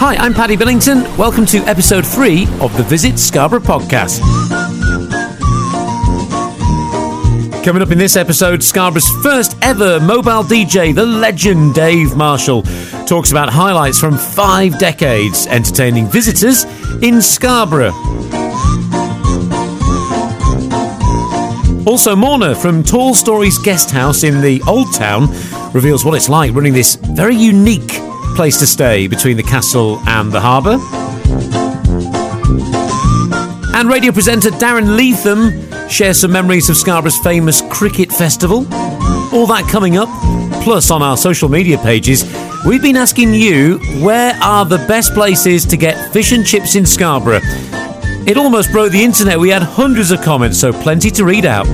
Hi, I'm Paddy Billington. Welcome to episode three of the Visit Scarborough podcast. Coming up in this episode, Scarborough's first ever mobile DJ, the legend Dave Marshall, talks about highlights from five decades entertaining visitors in Scarborough. Also, Morna from Tall Stories Guest House in the Old Town reveals what it's like running this very unique place to stay between the castle and the harbour. And radio presenter Darren Leatham shares some memories of Scarborough's famous cricket festival. All that coming up. Plus, on our social media pages, we've been asking you where are the best places to get fish and chips in Scarborough? It almost broke the internet. We had hundreds of comments, so plenty to read out.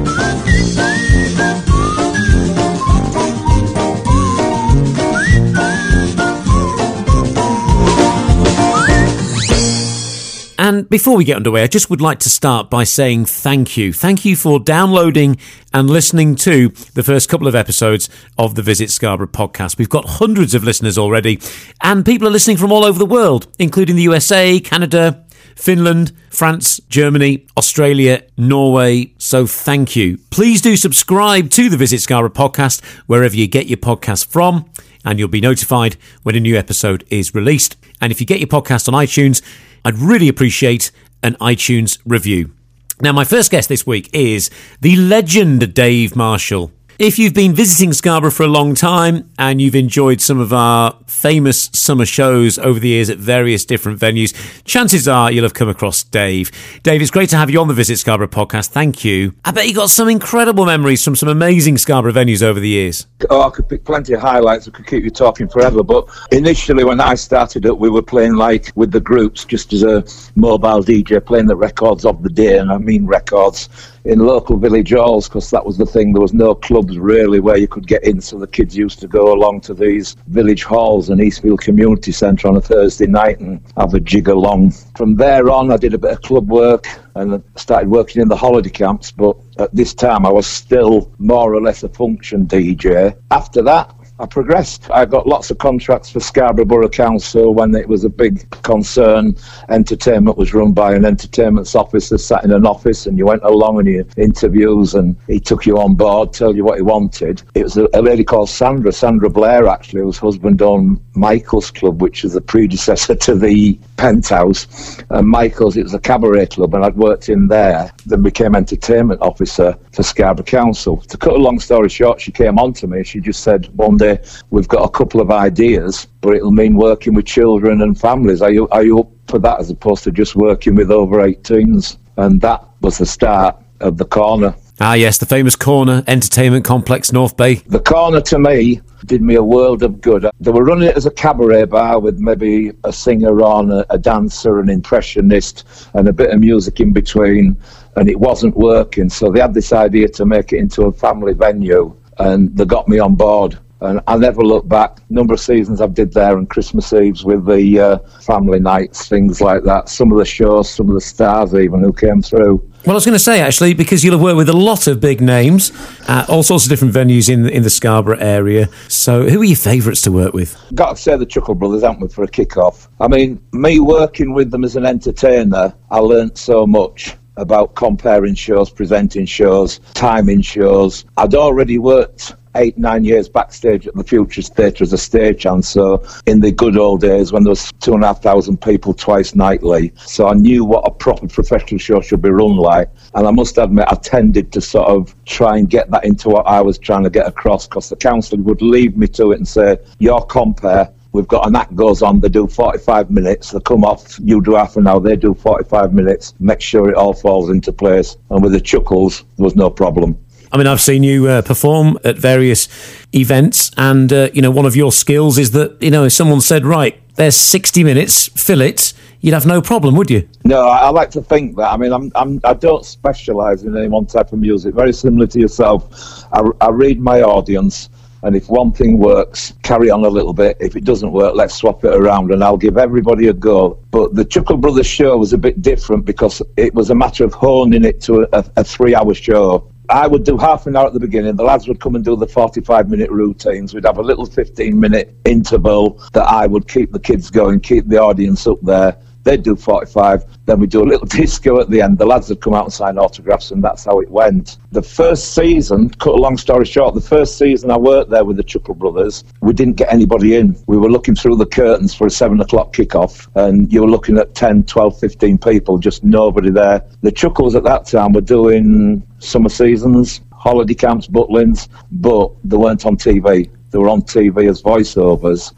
Before we get underway, I just would like to start by saying thank you. Thank you for downloading and listening to the first couple of episodes of the Visit Scarborough podcast. We've got hundreds of listeners already, and people are listening from all over the world, including the USA, Canada, Finland, France, Germany, Australia, Norway. So thank you. Please do subscribe to the Visit Scarborough podcast wherever you get your podcast from, and you'll be notified when a new episode is released. And if you get your podcast on iTunes, I'd really appreciate an iTunes review. Now, my first guest this week is the legend Dave Marshall. If you've been visiting Scarborough for a long time and you've enjoyed some of our famous summer shows over the years at various different venues, chances are you'll have come across Dave. Dave, it's great to have you on the Visit Scarborough podcast. Thank you. I bet you got some incredible memories from some amazing Scarborough venues over the years. Oh, I could pick plenty of highlights. I could keep you talking forever. But initially, when I started it, we were playing like with the groups, just as a mobile DJ, playing the records of the day, and I mean records in local village halls because that was the thing. There was no clubs really where you could get in, so the kids used to go along to these village halls and Eastfield Community Centre on a Thursday night and have a jig along. From there on, I did a bit of club work and started working in the holiday camps. But at this time, I was still more or less a function DJ. After that, I progressed. I got lots of contracts for Scarborough Borough Council when it was a big concern. Entertainment was run by an entertainment officer, sat in an office, and you went along and you interviews, and he took you on board, tell you what he wanted. It was a, a lady called Sandra, Sandra Blair, actually, whose husband owned Michael's Club, which is the predecessor to the Penthouse. And Michael's, it was a cabaret club, and I'd worked in there. Then became entertainment officer for Scarborough Council. To cut a long story short, she came on to me. She just said one day, "We've got a couple of ideas, but it'll mean working with children and families. Are you are you up for that as opposed to just working with over 18s?" And that was the start of the corner. Ah, yes, the famous corner entertainment complex, North Bay. The corner to me did me a world of good. They were running it as a cabaret bar with maybe a singer on, a, a dancer, an impressionist, and a bit of music in between, and it wasn't working. So they had this idea to make it into a family venue, and they got me on board. And I never look back. Number of seasons I've did there, and Christmas Eves with the uh, family nights, things like that. Some of the shows, some of the stars even who came through. Well, I was going to say actually, because you'll have worked with a lot of big names at all sorts of different venues in in the Scarborough area. So, who are your favourites to work with? Got to say the Chuckle Brothers, haven't we, for a kick-off? I mean, me working with them as an entertainer, I learnt so much about comparing shows, presenting shows, timing shows. I'd already worked eight, nine years backstage at the Futurist Theatre as a stagehand. So in the good old days when there was two and a half thousand people twice nightly. So I knew what a proper professional show should be run like. And I must admit, I tended to sort of try and get that into what I was trying to get across because the council would leave me to it and say, your compare We've got an act goes on, they do 45 minutes, they come off, you do half an hour, they do 45 minutes, make sure it all falls into place. And with the chuckles, there was no problem. I mean, I've seen you uh, perform at various events, and uh, you know, one of your skills is that you know, if someone said, "Right, there's 60 minutes, fill it," you'd have no problem, would you? No, I, I like to think that. I mean, I'm, I'm I don't specialise in any one type of music. Very similar to yourself, I, I read my audience. And if one thing works, carry on a little bit. If it doesn't work, let's swap it around and I'll give everybody a go. But the Chuckle Brothers show was a bit different because it was a matter of honing it to a, a three hour show I would do half an hour at the beginning. The lads would come and do the 45 minute routines. We'd have a little 15 minute interval that I would keep the kids going, keep the audience up there. They'd do 45, then we'd do a little disco at the end. The lads would come out and sign autographs, and that's how it went. The first season, cut a long story short, the first season I worked there with the Chuckle Brothers, we didn't get anybody in. We were looking through the curtains for a 7 o'clock kickoff, and you were looking at 10, 12, 15 people, just nobody there. The Chuckles at that time were doing summer seasons, holiday camps, butlins, but they weren't on TV. They were on TV as voiceovers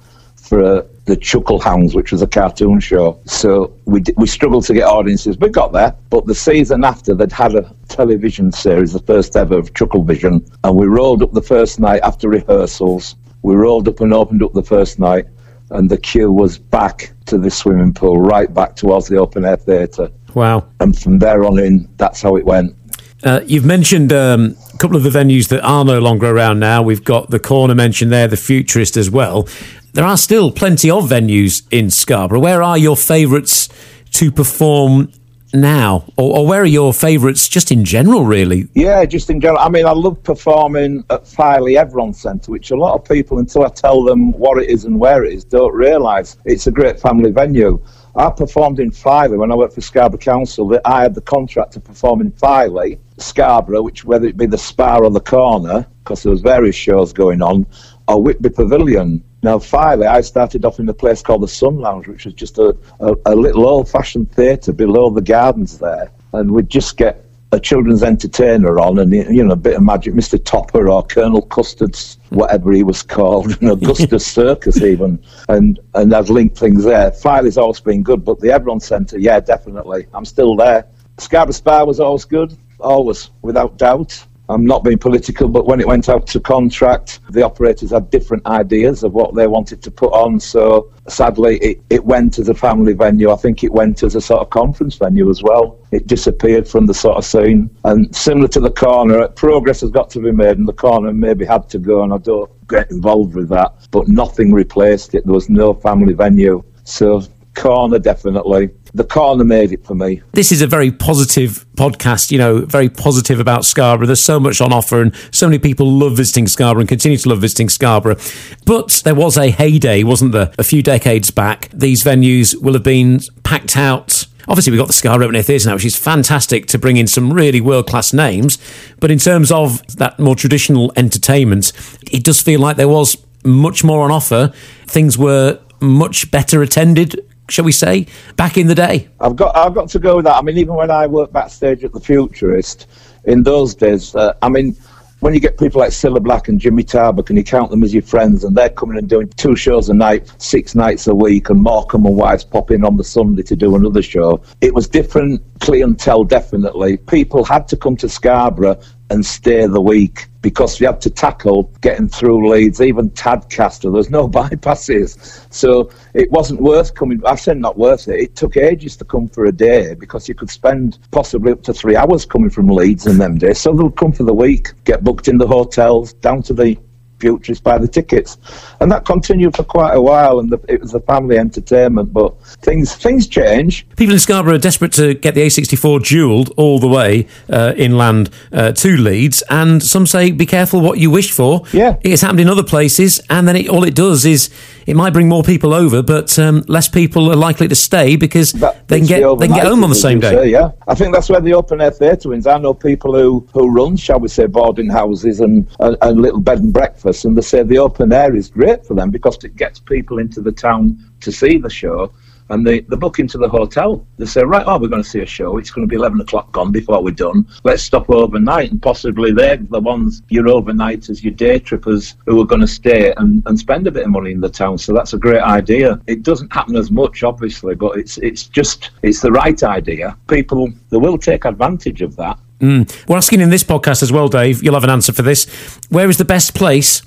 for uh, the Chuckle Hounds, which was a cartoon show. So we d- we struggled to get audiences. We got there, but the season after they'd had a television series, the first ever of Chuckle Vision, and we rolled up the first night after rehearsals. We rolled up and opened up the first night, and the queue was back to the swimming pool, right back towards the open air theatre. Wow. And from there on in, that's how it went. Uh, you've mentioned um, a couple of the venues that are no longer around now. We've got the corner mentioned there, the Futurist as well. There are still plenty of venues in Scarborough. Where are your favourites to perform now? Or, or where are your favourites just in general, really? Yeah, just in general. I mean, I love performing at Filey Evron Centre, which a lot of people, until I tell them what it is and where it is, don't realise. It's a great family venue. I performed in Filey when I worked for Scarborough Council. That I had the contract to perform in Filey, Scarborough, which whether it be the Spa or the Corner, because there was various shows going on, or Whitby Pavilion. Now, Filey, I started off in a place called the Sun Lounge, which was just a, a, a little old-fashioned theatre below the gardens there, and we'd just get a children's entertainer on, and you know, a bit of magic, Mr. Topper or Colonel Custard's, whatever he was called, and Augustus Circus even, and and I'd link things there. Filey's always been good, but the Evron Centre, yeah, definitely, I'm still there. Scarborough Spa was always good, always, without doubt. I'm not being political, but when it went out to contract, the operators had different ideas of what they wanted to put on. So sadly, it, it went as a family venue. I think it went as a sort of conference venue as well. It disappeared from the sort of scene. And similar to the corner, progress has got to be made, and the corner maybe had to go, and I don't get involved with that. But nothing replaced it. There was no family venue. So corner definitely the corner made it for me. This is a very positive podcast, you know, very positive about Scarborough. There's so much on offer, and so many people love visiting Scarborough and continue to love visiting Scarborough. But there was a heyday, wasn't there, a few decades back? These venues will have been packed out. Obviously, we've got the Scarborough Open Air Theatre now, which is fantastic to bring in some really world class names. But in terms of that more traditional entertainment, it does feel like there was much more on offer. Things were much better attended shall we say, back in the day? I've got I've got to go with that. I mean, even when I worked backstage at the Futurist, in those days, uh, I mean, when you get people like Cilla Black and Jimmy Tarbuck and you count them as your friends and they're coming and doing two shows a night, six nights a week, and Morecambe and Wise pop in on the Sunday to do another show, it was different clientele, definitely. People had to come to Scarborough and stay the week because we had to tackle getting through Leeds, even Tadcaster. There's no bypasses. So it wasn't worth coming. I said not worth it. It took ages to come for a day because you could spend possibly up to three hours coming from Leeds in them days. So they would come for the week, get booked in the hotels, down to the futurists buy the tickets, and that continued for quite a while. And the, it was a family entertainment, but things things change. People in Scarborough are desperate to get the A64 dualled all the way uh, inland uh, to Leeds, and some say be careful what you wish for. Yeah, it's happened in other places, and then it, all it does is it might bring more people over, but um, less people are likely to stay because that, they can get the they can get home on the same day. Say, yeah, I think that's where the open air theatre wins. I know people who who run, shall we say, boarding houses and, and, and little bed and breakfast, and they say the open air is great for them because it gets people into the town to see the show and they, they book into the hotel. They say, right, oh, we're going to see a show. It's going to be 11 o'clock gone before we're done. Let's stop overnight. And possibly they're the ones, your overnighters, your day trippers, who are going to stay and, and spend a bit of money in the town. So that's a great idea. It doesn't happen as much, obviously, but it's, it's just, it's the right idea. People, they will take advantage of that. Mm. We're asking in this podcast as well, Dave, you'll have an answer for this. Where is the best place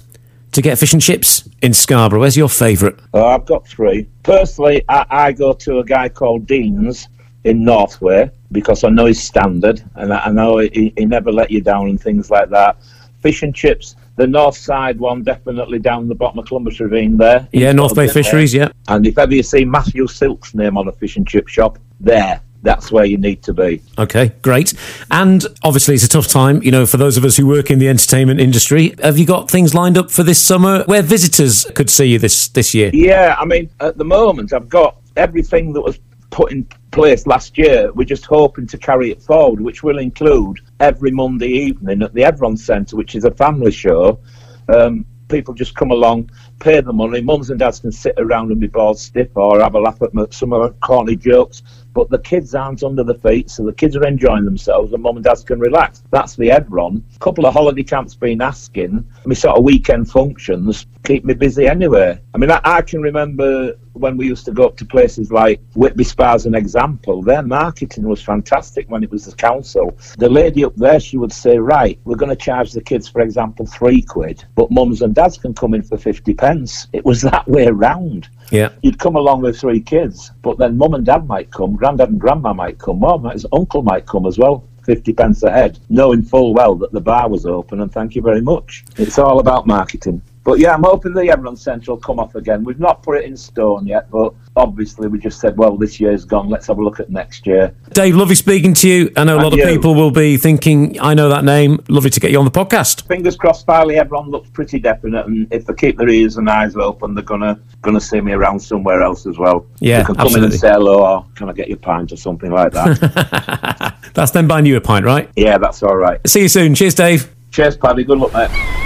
to get fish and chips in Scarborough? Where's your favourite? Oh, I've got three. Personally, I, I, go to a guy called Dean's in Northway because I know his standard and I, I know he, he, never let you down and things like that. Fish and chips, the north side one, definitely down the bottom of Columbus Ravine there. Yeah, North Bay Fisheries, there. yeah. And if ever you see Matthew Silk's name on a fish and chip shop, there. That's where you need to be. Okay, great. And obviously, it's a tough time, you know, for those of us who work in the entertainment industry. Have you got things lined up for this summer where visitors could see you this, this year? Yeah, I mean, at the moment, I've got everything that was put in place last year. We're just hoping to carry it forward, which will include every Monday evening at the Evron Centre, which is a family show. Um, people just come along, pay the money. Mums and dads can sit around and be bored stiff or have a laugh at some of the corny jokes. But the kids aren't under the feet, so the kids are enjoying themselves and mum and dads can relax. That's the Evron. A couple of holiday camps been asking. My sort of weekend functions keep me busy anyway. I mean, I, I can remember when we used to go up to places like Whitby Spa as an example, their marketing was fantastic when it was the council. The lady up there, she would say, right, we're going to charge the kids, for example, three quid, but mums and dads can come in for 50 pence. It was that way around. Yeah. You'd come along with three kids, but then mum and dad might come, granddad and grandma might come, mum, his uncle might come as well. 50 pence a head, knowing full well that the bar was open, and thank you very much. It's all about marketing. But yeah, I'm hoping the Evron Centre will come off again. We've not put it in stone yet, but obviously we just said, well, this year's gone. Let's have a look at next year. Dave, lovely speaking to you. I know a lot of people will be thinking, I know that name. Lovely to get you on the podcast. Fingers crossed, Filey Evron looks pretty definite, and if they keep their ears and eyes open, they're gonna gonna see me around somewhere else as well. Yeah, they can come absolutely. in and say hello, or can I get your pint or something like that? that's them buying you a pint, right? Yeah, that's all right. See you soon. Cheers, Dave. Cheers, Paddy. Good luck, mate.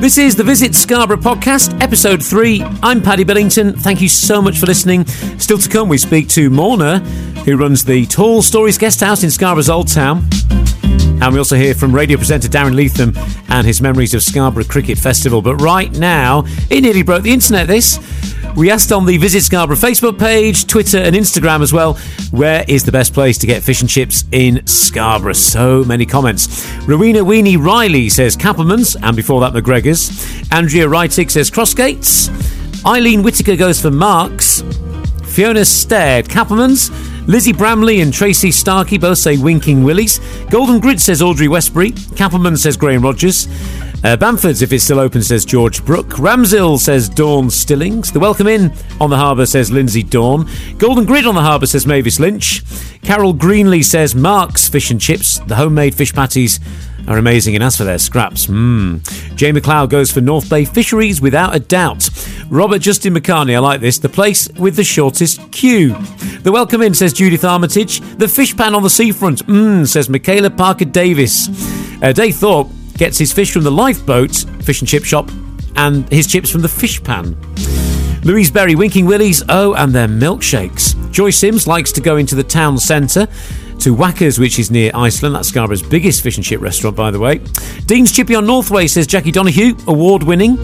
This is the Visit Scarborough podcast, episode three. I'm Paddy Billington. Thank you so much for listening. Still to come, we speak to Morna, who runs the Tall Stories Guest House in Scarborough's Old Town. And we also hear from radio presenter Darren Leatham and his memories of Scarborough Cricket Festival. But right now, it nearly broke the internet, this. We asked on the Visit Scarborough Facebook page, Twitter, and Instagram as well, where is the best place to get fish and chips in Scarborough? So many comments. Rowena Weenie Riley says Kappelman's, and before that, McGregor's. Andrea Reitig says Crossgates. Eileen Whitaker goes for Marks. Fiona Stared, Kappelman's. Lizzie Bramley and Tracy Starkey both say Winking Willies. Golden Grid says Audrey Westbury. Kappelman says Graham Rogers. Uh, Bamford's, if it's still open, says George Brook. Ramshill says Dawn Stillings. The Welcome Inn on the harbour says Lindsay Dawn. Golden Grid on the harbour says Mavis Lynch. Carol Greenlee says Mark's Fish and Chips. The homemade fish patties are amazing, and as for their scraps, mmm. Jay McLeod goes for North Bay Fisheries without a doubt. Robert Justin McCartney, I like this. The place with the shortest queue. The Welcome Inn says Judith Armitage. The fish pan on the seafront, mmm, says Michaela Parker Davis. Uh, Dave Thorpe gets his fish from the lifeboat fish and chip shop and his chips from the fish pan. Louise Berry, Winking Willies, oh, and their milkshakes. Joy Sims likes to go into the town centre to Whackers, which is near Iceland. That's Scarborough's biggest fish and chip restaurant, by the way. Dean's Chippy on Northway says Jackie Donahue, award winning.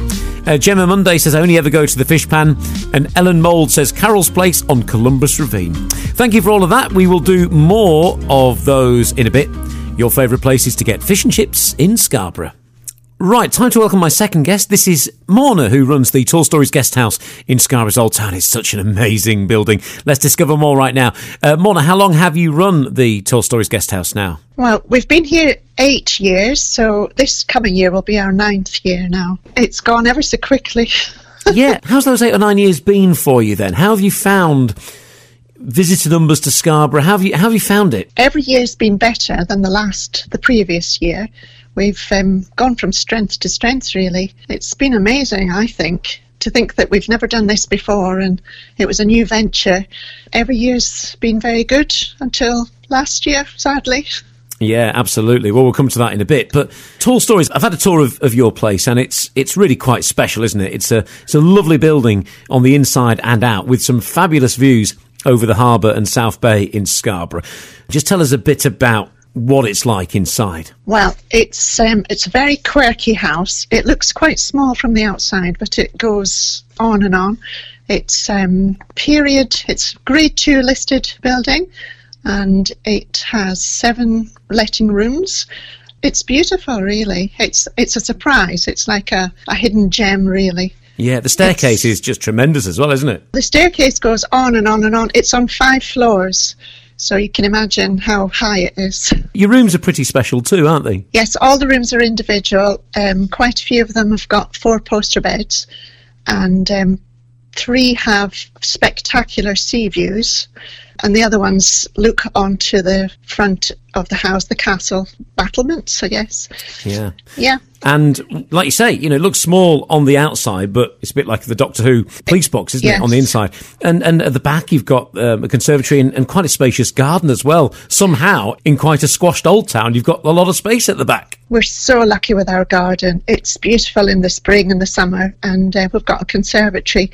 Uh, Gemma Monday says I only ever go to the fish pan. And Ellen Mould says Carol's Place on Columbus Ravine. Thank you for all of that. We will do more of those in a bit. Your favourite places to get fish and chips in Scarborough. Right, time to welcome my second guest. This is Morna, who runs the Tall Stories Guest House in Scarborough's Old Town. It's such an amazing building. Let's discover more right now. Uh, Morna, how long have you run the Tall Stories Guest House now? Well, we've been here eight years, so this coming year will be our ninth year now. It's gone ever so quickly. yeah, how's those eight or nine years been for you then? How have you found visitor numbers to Scarborough? How have you, how have you found it? Every year's been better than the last, the previous year. We've um, gone from strength to strength, really. It's been amazing, I think, to think that we've never done this before and it was a new venture. Every year's been very good until last year, sadly. Yeah, absolutely. Well, we'll come to that in a bit. But Tall Stories, I've had a tour of, of your place, and it's it's really quite special, isn't it? It's a it's a lovely building on the inside and out with some fabulous views over the harbour and South Bay in Scarborough. Just tell us a bit about what it's like inside. Well, it's um, it's a very quirky house. It looks quite small from the outside, but it goes on and on. It's um, period. It's grade two listed building, and it has seven letting rooms. It's beautiful, really. It's it's a surprise. It's like a, a hidden gem, really. Yeah, the staircase it's, is just tremendous as well, isn't it? The staircase goes on and on and on. It's on five floors. So you can imagine how high it is. Your rooms are pretty special too, aren't they? Yes, all the rooms are individual. Um, quite a few of them have got four poster beds, and um, three have spectacular sea views, and the other ones look onto the front of the house, the castle battlements, I guess. Yeah. Yeah. And like you say, you know, it looks small on the outside, but it's a bit like the Doctor Who police box, isn't Yes. it, on the inside? And and at the back, you've got um, a conservatory and, and quite a spacious garden as well. Somehow, in quite a squashed old town, you've got a lot of space at the back. We're so lucky with our garden. It's beautiful in the spring and the summer, and uh, we've got a conservatory.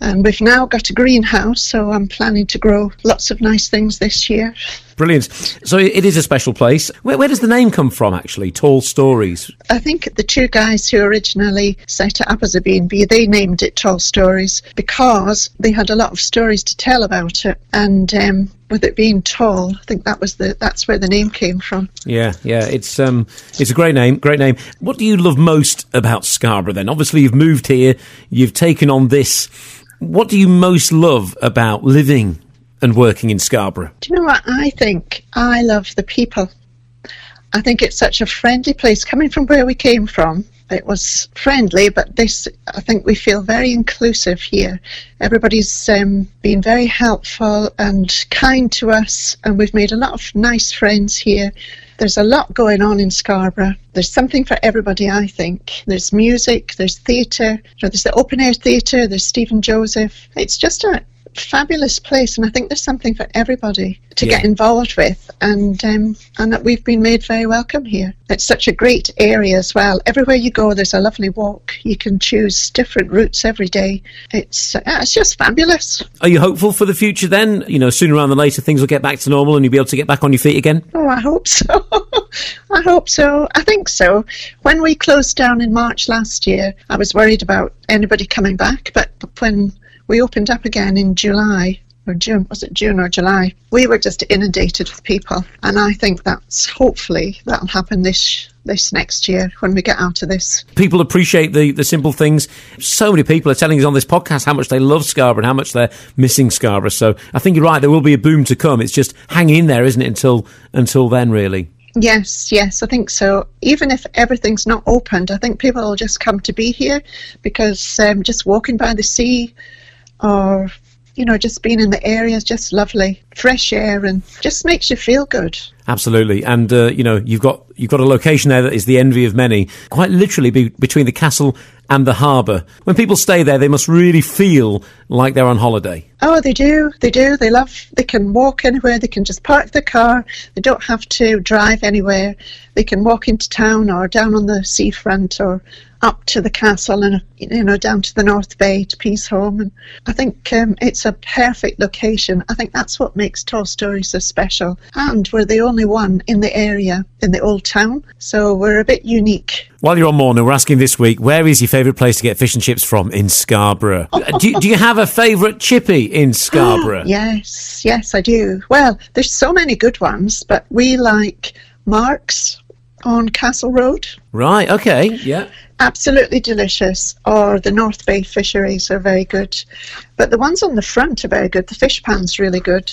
And we've now got a greenhouse, so I'm planning to grow lots of nice things this year. Brilliant. So it is a special place. Where, where does the name come from, actually? Tall Stories. I think the two guys who originally set it up as a B&B, they named it Tall Stories because they had a lot of stories to tell about it. And um, with it being tall, I think that was the that's where the name came from. Yeah, yeah, it's um, it's a great name, great name. What do you love most about Scarborough? Then, obviously, you've moved here, you've taken on this. What do you most love about living and working in Scarborough? Do you know what I think? I love the people. I think it's such a friendly place. Coming from where we came from, it was friendly, but this, I think we feel very inclusive here. Everybody's um, been very helpful and kind to us, and we've made a lot of nice friends here. There's a lot going on in Scarborough. There's something for everybody, I think. There's music, there's theatre, there's the open air theatre, there's Stephen Joseph. It's just a fabulous place, and I think there's something for everybody to Yeah. get involved with, and um, and that we've been made very welcome here. It's such a great area as well. Everywhere you go, there's a lovely walk. You can choose different routes every day. It's uh, it's just fabulous. Are you hopeful for the future? Then, you know, sooner rather than later, things will get back to normal, and you'll be able to get back on your feet again. Oh, I hope so. I hope so. I think so. When we closed down in March last year, I was worried about anybody coming back, but when we opened up again in July or June, was it June or July? We were just inundated with people, and I think that's hopefully that'll happen this this next year when we get out of this. People appreciate the, the simple things. So many people are telling us on this podcast how much they love Scarborough and how much they're missing Scarborough. So I think you're right. There will be a boom to come. It's just hang in there, isn't it? Until until then, really. Yes, yes, I think so. Even if everything's not opened, I think people will just come to be here because um, just walking by the sea or, you know, just being in the area is just lovely. Fresh air and just makes you feel good. Absolutely, and uh, you know you've got you've got a location there that is the envy of many. Quite literally, be, between the castle and the harbour. When people stay there, they must really feel like they're on holiday. Oh, they do, they do. They love, they can walk anywhere, they can just park the car, they don't have to drive anywhere. They can walk into town or down on the seafront or up to the castle and, you know, down to the North Bay to Peasholm. And I think um, it's a perfect location. I think that's what makes Stories so special. And we're the only one in the area, in the old town, so we're a bit unique. While you're on Morna, we're asking this week, where is your favourite place to get fish and chips from in Scarborough? Do, you- do you have a favourite chippy in Scarborough? Yes, yes, I do. Well, there's so many good ones, but we like Mark's on Castle Road. Right, okay, yeah. Absolutely delicious. Or the North Bay fisheries are very good. But the ones on the front are very good. The fish pan's really good.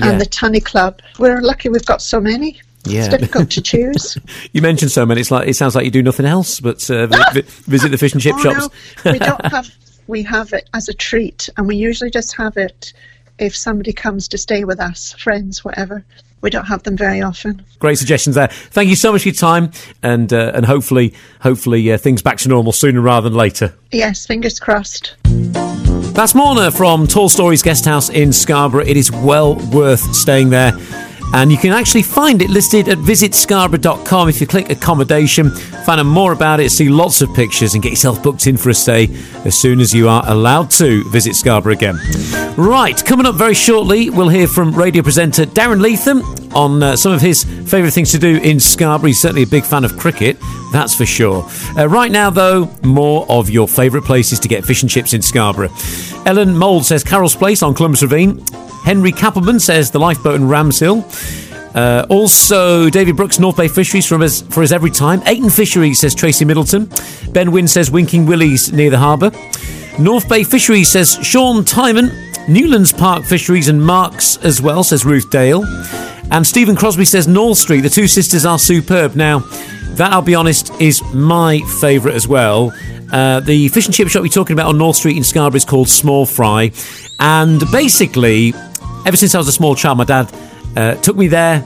Yeah. And the Tunny Club. We're lucky we've got so many. Yeah. It's difficult to choose. You mentioned so many, it's like, it sounds like you do nothing else but uh, vi- vi- visit the fish and chip oh, shops. no, we don't have. We have it as a treat, and we usually just have it if somebody comes to stay with us, friends, whatever. We don't have them very often. Great suggestions there. Thank you so much for your time, and uh, and hopefully, hopefully uh, things back to normal sooner rather than later. Yes, fingers crossed. That's Morna from Tall Stories Guest House in Scarborough. It is well worth staying there. And you can actually find it listed at visitscarborough.com. If you click accommodation, find out more about it, see lots of pictures, and get yourself booked in for a stay as soon as you are allowed to visit Scarborough again. Right, coming up very shortly, we'll hear from radio presenter Darren Leatham on uh, some of his favourite things to do in Scarborough. He's certainly a big fan of cricket, that's for sure. Uh, right now, though, more of your favourite places to get fish and chips in Scarborough. Ellen Mould says Carroll's Place on Columbus Ravine. Henry Kappelman says the lifeboat in Ramshill. Uh, also, David Brooks, North Bay Fisheries from his, for his every time. Ayton Fisheries says Tracy Middleton. Ben Wynn says Winking Willies near the harbour. North Bay Fisheries says Sean Timon. Newlands Park Fisheries and Marks as well, says Ruth Dale. And Stephen Crosby says North Street, the two sisters are superb. Now, that, I'll be honest, is my favourite as well. Uh, the fish and chip shop we're talking about on North Street in Scarborough is called Small Fry. And basically, ever since I was a small child, my dad uh, took me there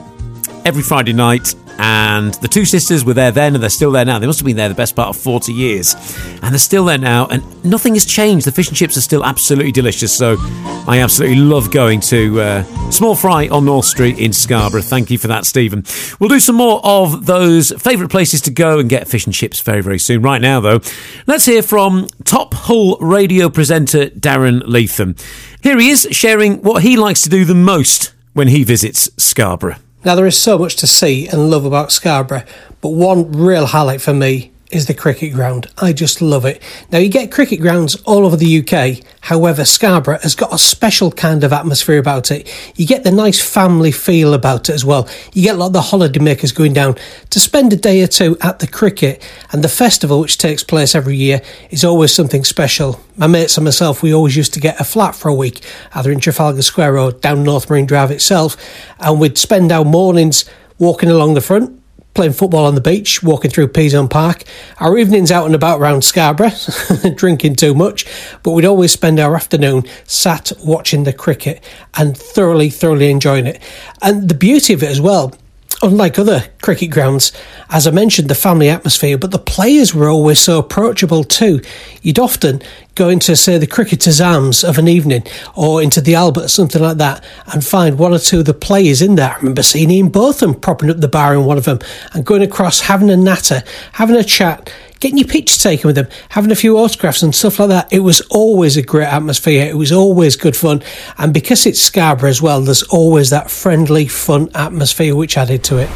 every Friday night and the two sisters were there then and they're still there now. They must have been there the best part of 40 years. And they're still there now, and nothing has changed. The fish and chips are still absolutely delicious. So I absolutely love going to uh, Small Fry on North Street in Scarborough. Thank you for that, Stephen. We'll do some more of those favourite places to go and get fish and chips very, very soon. Right now, though, let's hear from top Hull radio presenter Darren Leatham. Here he is sharing what he likes to do the most when he visits Scarborough. Now, there is so much to see and love about Scarborough, but one real highlight for me is the cricket ground. I just love it. Now, you get cricket grounds all over the UK. However, Scarborough has got a special kind of atmosphere about it. You get the nice family feel about it as well. You get a lot of the holidaymakers going down to spend a day or two at the cricket. And the festival, which takes place every year, is always something special. My mates and myself, we always used to get a flat for a week, either in Trafalgar Square or down North Marine Drive itself. And we'd spend our mornings walking along the front, playing football on the beach, walking through Peasholm Park. Our evenings out and about around Scarborough, drinking too much, but we'd always spend our afternoon sat watching the cricket and thoroughly, thoroughly enjoying it. And the beauty of it as well unlike other cricket grounds, as I mentioned, the family atmosphere, but the players were always so approachable too. You'd often go into, say, the Cricketers' Arms of an evening or into the Albert, or something like that, and find one or two of the players in there. I remember seeing Ian Botham propping up the bar in one of them and going across, having a natter, having a chat, getting your picture taken with them, having a few autographs and stuff like that. It was always a great atmosphere. It was always good fun. And because it's Scarborough as well, there's always that friendly, fun atmosphere which added to it.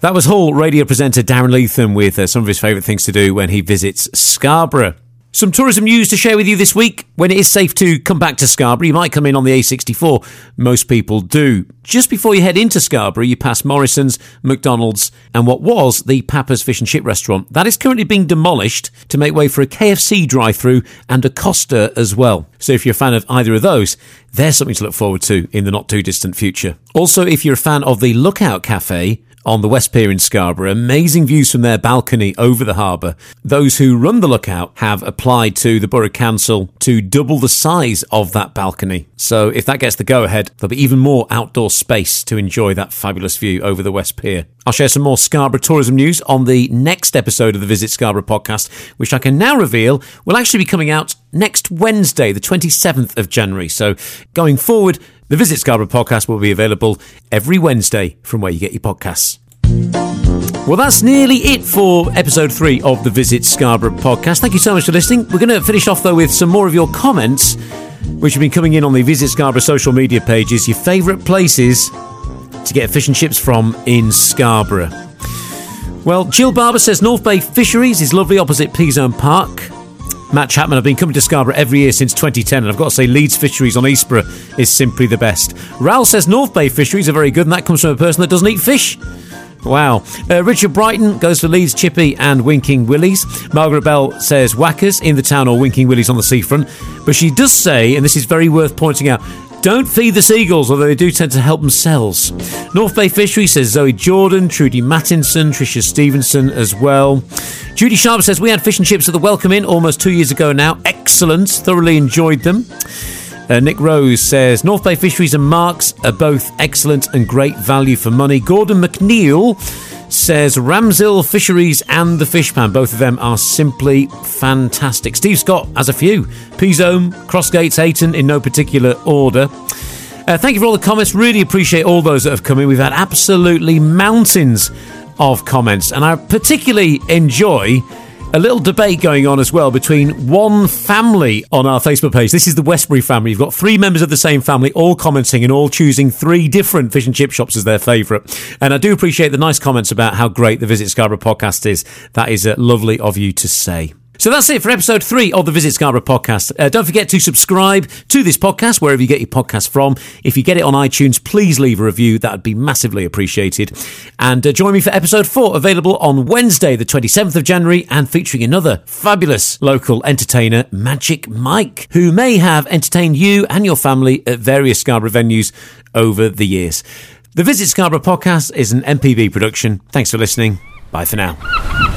That was Hull radio presenter Darren Leatham with uh, some of his favourite things to do when he visits Scarborough. Some tourism news to share with you this week. When it is safe to come back to Scarborough, you might come in on the A64. Most people do. Just before you head into Scarborough, you pass Morrison's, McDonald's, and what was the Papa's Fish and Chip restaurant. That is currently being demolished to make way for a KFC drive through and a Costa as well. So if you're a fan of either of those, there's something to look forward to in the not too distant future. Also, if you're a fan of the Lookout Cafe, on the West Pier in Scarborough. Amazing views from their balcony over the harbour. Those who run the lookout have applied to the Borough Council to double the size of that balcony. So if that gets the go ahead, there'll be even more outdoor space to enjoy that fabulous view over the West Pier. I'll share some more Scarborough tourism news on the next episode of the Visit Scarborough podcast, which I can now reveal will actually be coming out next Wednesday, the 27th of January. So going forward, the Visit Scarborough podcast will be available every Wednesday from where you get your podcasts. Well, that's nearly it for episode three of the Visit Scarborough podcast. Thank you so much for listening. We're going to finish off, though, with some more of your comments, which have been coming in on the Visit Scarborough social media pages. Your favourite places to get fish and chips from in Scarborough. Well, Jill Barber says North Bay Fisheries is lovely opposite Peasholm Park. Matt Chapman, I've been coming to Scarborough every year since 2010, and I've got to say, Leeds Fisheries on Eastborough is simply the best. Raoul says North Bay Fisheries are very good, and that comes from a person that doesn't eat fish. Wow. Uh, Richard Brighton goes for Leeds Chippy and Winking Willies. Margaret Bell says Whackers in the town or Winking Willies on the seafront. But she does say, and this is very worth pointing out, don't feed the seagulls, although they do tend to help themselves. North Bay Fishery says Zoe Jordan, Trudy Mattinson, Tricia Stevenson as well. Judy Sharp says we had fish and chips at the Welcome Inn almost two years ago now. Excellent, thoroughly enjoyed them. Uh, Nick Rose says North Bay Fisheries and Marks are both excellent and great value for money. Gordon McNeil says Ramshill Fisheries and the Fish Pan. Both of them are simply fantastic. Steve Scott has a few. Peasholm, Crossgates, Ayton in no particular order. Uh, thank you for all the comments. Really appreciate all those that have come in. We've had absolutely mountains of comments, and I particularly enjoy a little debate going on as well between one family on our Facebook page. This is the Westbury family. You've got three members of the same family all commenting and all choosing three different fish and chip shops as their favourite. And I do appreciate the nice comments about how great the Visit Scarborough podcast is. That is uh, lovely of you to say. So that's it for episode three of the Visit Scarborough podcast. Uh, don't forget to subscribe to this podcast wherever you get your podcast from. If you get it on iTunes, please leave a review. That would be massively appreciated. And uh, join me for episode four, available on Wednesday, the 27th of January, and featuring another fabulous local entertainer, Magic Mike, who may have entertained you and your family at various Scarborough venues over the years. The Visit Scarborough podcast is an MPB production. Thanks for listening. Bye for now.